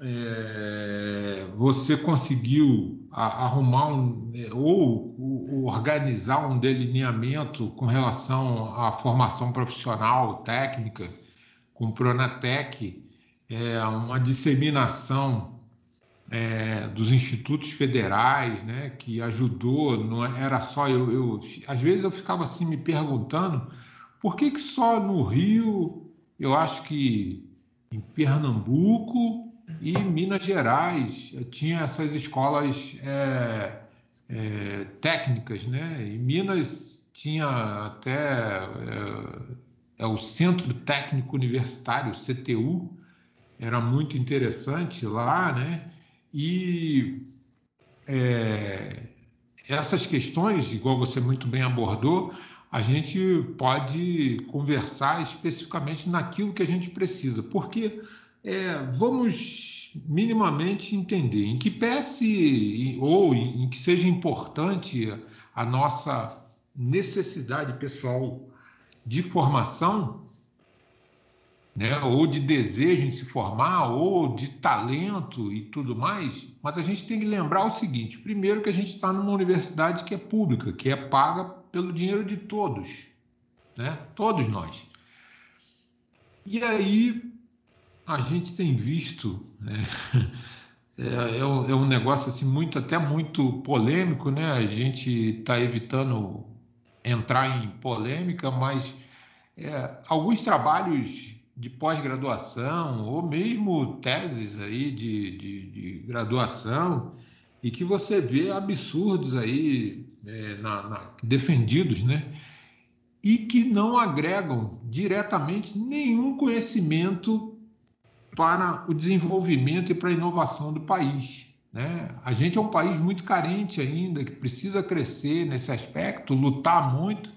É, você conseguiu arrumar um, é, ou, ou, organizar um delineamento com relação à formação profissional, técnica, com o Pronatec, é, uma disseminação é, dos institutos federais, né, que ajudou, não é, era só eu, eu, às vezes eu ficava assim me perguntando por que, que só no Rio, eu acho que em Pernambuco e Minas Gerais tinha essas escolas é, é, técnicas, né? E Minas tinha até é, o Centro Técnico Universitário, CTU, era muito interessante lá, né? E é, essas questões, igual você muito bem abordou, a gente pode conversar especificamente naquilo que a gente precisa, porque é, vamos minimamente entender em que peça ou em que seja importante a nossa necessidade pessoal de formação, né, ou de desejo em se formar, ou de talento e tudo mais, mas a gente tem que lembrar o seguinte: primeiro, que a gente está numa universidade que é pública, que é paga pelo dinheiro de todos, né, todos nós. E aí a gente tem visto, né, é, é, um, é, um, negócio assim muito até muito polêmico, né? A gente está evitando entrar em polêmica, mas é, alguns trabalhos de pós-graduação ou mesmo teses aí de, de, de, graduação e que você vê absurdos aí é, na, na, defendidos, né? E que não agregam diretamente nenhum conhecimento para o desenvolvimento e para a inovação do país. Né? A gente é um país muito carente ainda, que precisa crescer nesse aspecto, lutar muito,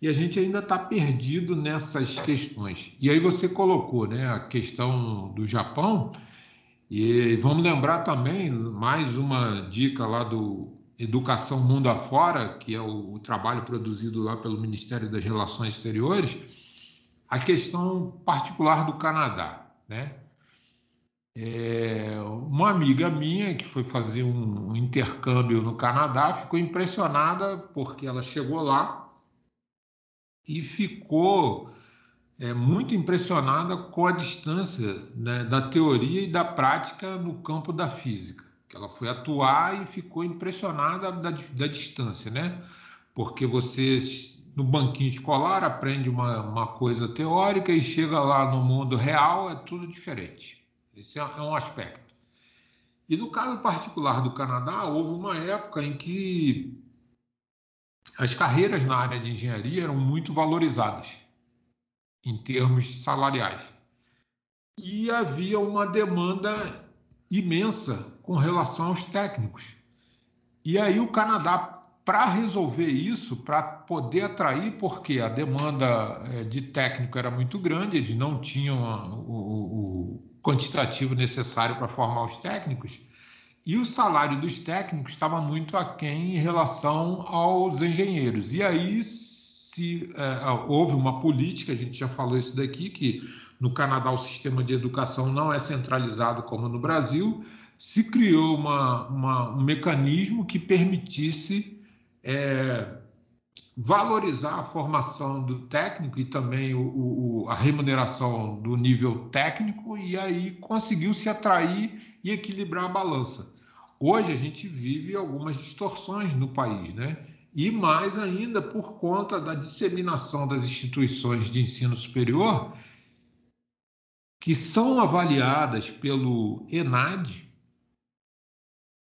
e a gente ainda está perdido nessas questões. E aí você colocou né, a questão do Japão, e vamos lembrar também mais uma dica lá do Educação Mundo Afora, que é o, o trabalho produzido lá pelo Ministério das Relações Exteriores, a questão particular do Canadá. Né? É, uma amiga minha que foi fazer um, um, intercâmbio no Canadá ficou impressionada porque ela chegou lá e ficou é, muito impressionada com a distância né, da teoria e da prática no campo da física. Ela foi atuar e ficou impressionada da, da distância, né? Porque você no banquinho escolar aprende uma, uma coisa teórica e chega lá no mundo real é tudo diferente. Esse é, é um aspecto. E no caso particular do Canadá, houve uma época em que as carreiras na área de engenharia eram muito valorizadas em termos salariais. E havia uma demanda imensa com relação aos técnicos. E aí o Canadá para resolver isso, para poder atrair, porque a demanda eh, de técnico era muito grande, eles não tinham o, o, quantitativo necessário para formar os técnicos, e o salário dos técnicos estava muito aquém em relação aos engenheiros. E aí se é, houve uma política, a gente já falou isso daqui, que no Canadá o sistema de educação não é centralizado como no Brasil, se criou uma, uma, um mecanismo que permitisse é, valorizar a formação do técnico e também o, o, a remuneração do nível técnico, e aí conseguiu se atrair e equilibrar a balança. Hoje a gente vive algumas distorções no país, né? E mais ainda por conta da disseminação das instituições de ensino superior, que são avaliadas pelo ENAD,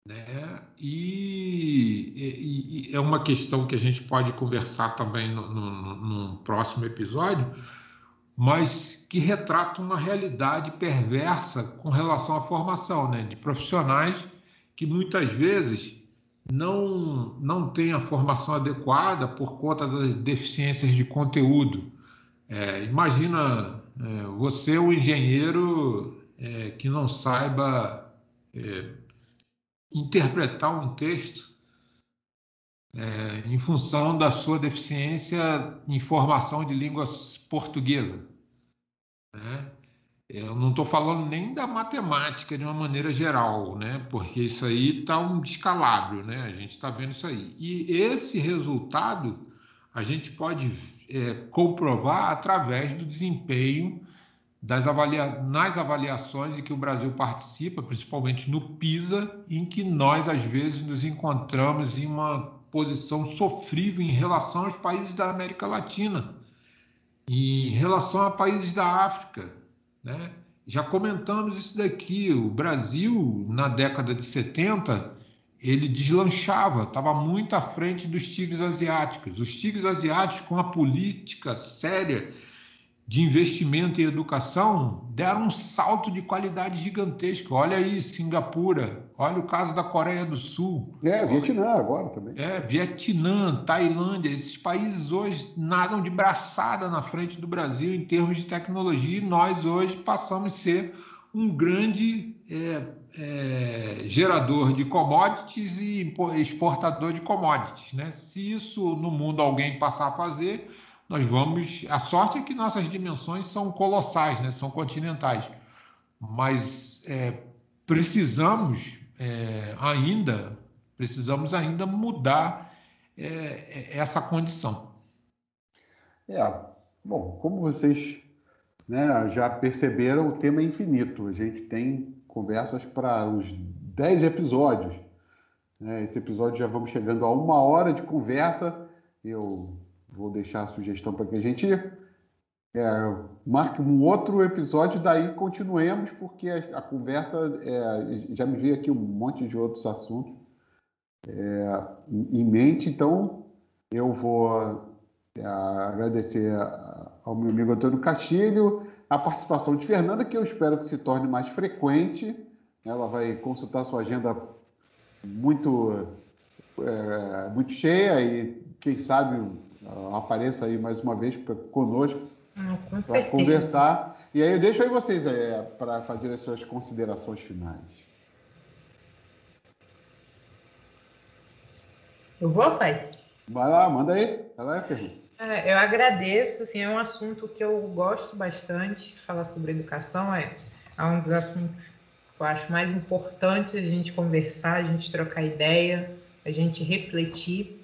né? E, e, e, é uma questão que a gente pode conversar também no, no, próximo episódio, mas que retrata uma realidade perversa com relação à formação né? de profissionais que muitas vezes não, não têm a formação adequada por conta das deficiências de conteúdo. É, imagina é, você, o um engenheiro, é, que não saiba é, interpretar um texto é, em função da sua deficiência em formação de língua portuguesa. Né? Eu não estou falando nem da matemática de uma maneira geral, né? porque isso aí está um descalabro, né? a gente está vendo isso aí. E esse resultado a gente pode é, comprovar através do desempenho das avalia nas avaliações em que o Brasil participa, principalmente no PISA, em que nós às vezes nos encontramos em uma posição sofrível em relação aos países da América Latina, em relação a países da África, né? Já comentamos isso daqui, o Brasil na década de 70 ele deslanchava, estava muito à frente dos tigres asiáticos. Os tigres asiáticos, com a política séria de investimento em educação deram um salto de qualidade gigantesco. Olha aí, Singapura, olha o caso da Coreia do Sul. É, Vietnã agora também. É, Vietnã, Tailândia, esses países hoje nadam de braçada na frente do Brasil em termos de tecnologia e nós hoje passamos a ser um grande é, é, gerador de commodities e exportador de commodities. Né? Se isso no mundo alguém passar a fazer, nós vamos. A sorte é que nossas dimensões são colossais, né? são continentais. Mas é, precisamos é, ainda, precisamos ainda mudar é, é, essa condição. É, bom, como vocês né, já perceberam, o tema é infinito. A gente tem conversas para os 10 episódios. Né? Esse episódio já vamos chegando a uma hora de conversa. Eu vou deixar a sugestão para que a gente é, marque um outro episódio, daí continuemos, porque a, a conversa é, já me veio aqui um monte de outros assuntos é, em mente, então eu vou é, agradecer ao meu amigo Antônio Castilho, a participação de Fernanda, que eu espero que se torne mais frequente. Ela vai consultar sua agenda muito, é, muito cheia e, quem sabe, apareça aí mais uma vez pra, conosco ah, para conversar. E aí eu deixo aí vocês é, para fazer as suas considerações finais. Eu vou, pai? Vai lá, manda aí. Vai lá, Fernando. É, eu agradeço, assim, é um assunto que eu gosto bastante, falar sobre educação, é, é um dos assuntos que eu acho mais importantes a gente conversar, a gente trocar ideia, a gente refletir,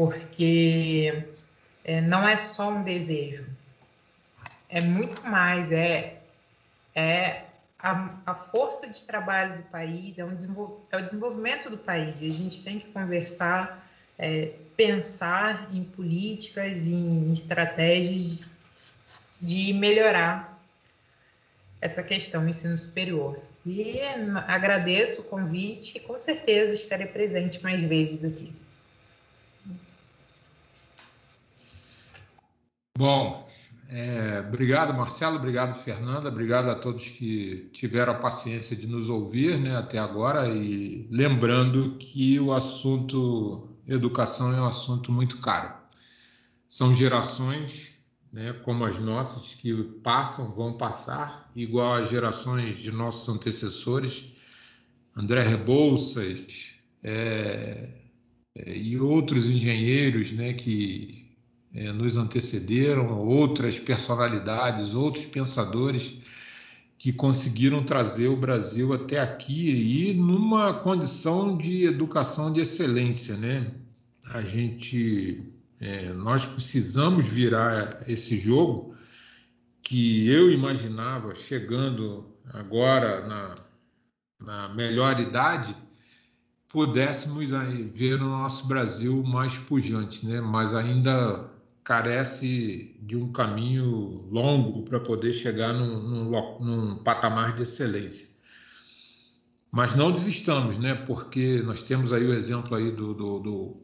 porque é, não é só um desejo, é muito mais, é, é a, a força de trabalho do país, é, um é o desenvolvimento do país, e a gente tem que conversar, é, pensar em políticas, em estratégias de melhorar essa questão ensino superior. E agradeço o convite e com certeza estarei presente mais vezes aqui. Bom, é, obrigado Marcelo, obrigado Fernanda, obrigado a todos que tiveram a paciência de nos ouvir né, até agora e lembrando que o assunto educação é um assunto muito caro. São gerações, né, como as nossas, que passam, vão passar, igual às gerações de nossos antecessores, André Rebouças é, é, e outros engenheiros né, que é, nos antecederam, outras personalidades, outros pensadores que conseguiram trazer o Brasil até aqui e numa condição de educação de excelência, né? a gente, é, nós precisamos virar esse jogo que eu imaginava chegando agora na, na melhor idade, pudéssemos ver o nosso Brasil mais pujante, né? mas ainda carece de um caminho longo para poder chegar num, num, num, patamar de excelência. Mas não desistamos, né? porque nós temos aí o exemplo aí do, do, do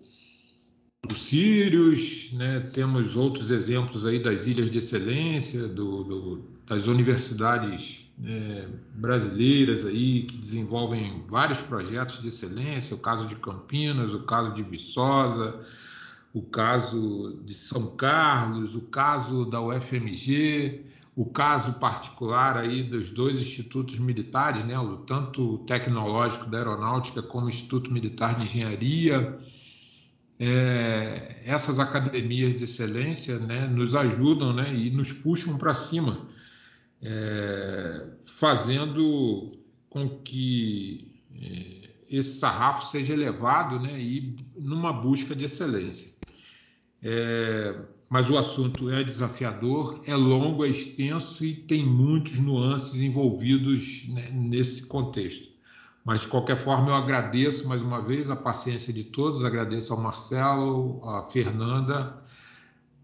do Sirius, né? temos outros exemplos aí das ilhas de excelência, do, do, das universidades é, brasileiras aí que desenvolvem vários projetos de excelência, o caso de Campinas, o caso de Viçosa, o caso de São Carlos, o caso da UFMG, o caso particular aí dos dois institutos militares, né, tanto o tecnológico da aeronáutica como o Instituto Militar de Engenharia, é, essas academias de excelência né, nos ajudam né, e nos puxam para cima, é, fazendo com que é, esse sarrafo seja elevado né, e numa busca de excelência. É, mas o assunto é desafiador, é longo, é extenso e tem muitos nuances envolvidos né, nesse contexto. Mas, de qualquer forma, eu agradeço mais uma vez a paciência de todos, agradeço ao Marcelo, à Fernanda.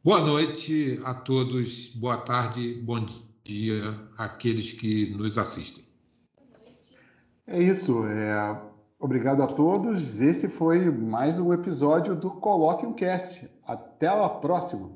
Boa noite a todos, boa tarde, bom dia àqueles que nos assistem. É isso. É... Obrigado a todos. Esse foi mais um episódio do Coloque um Cast. Até a próxima.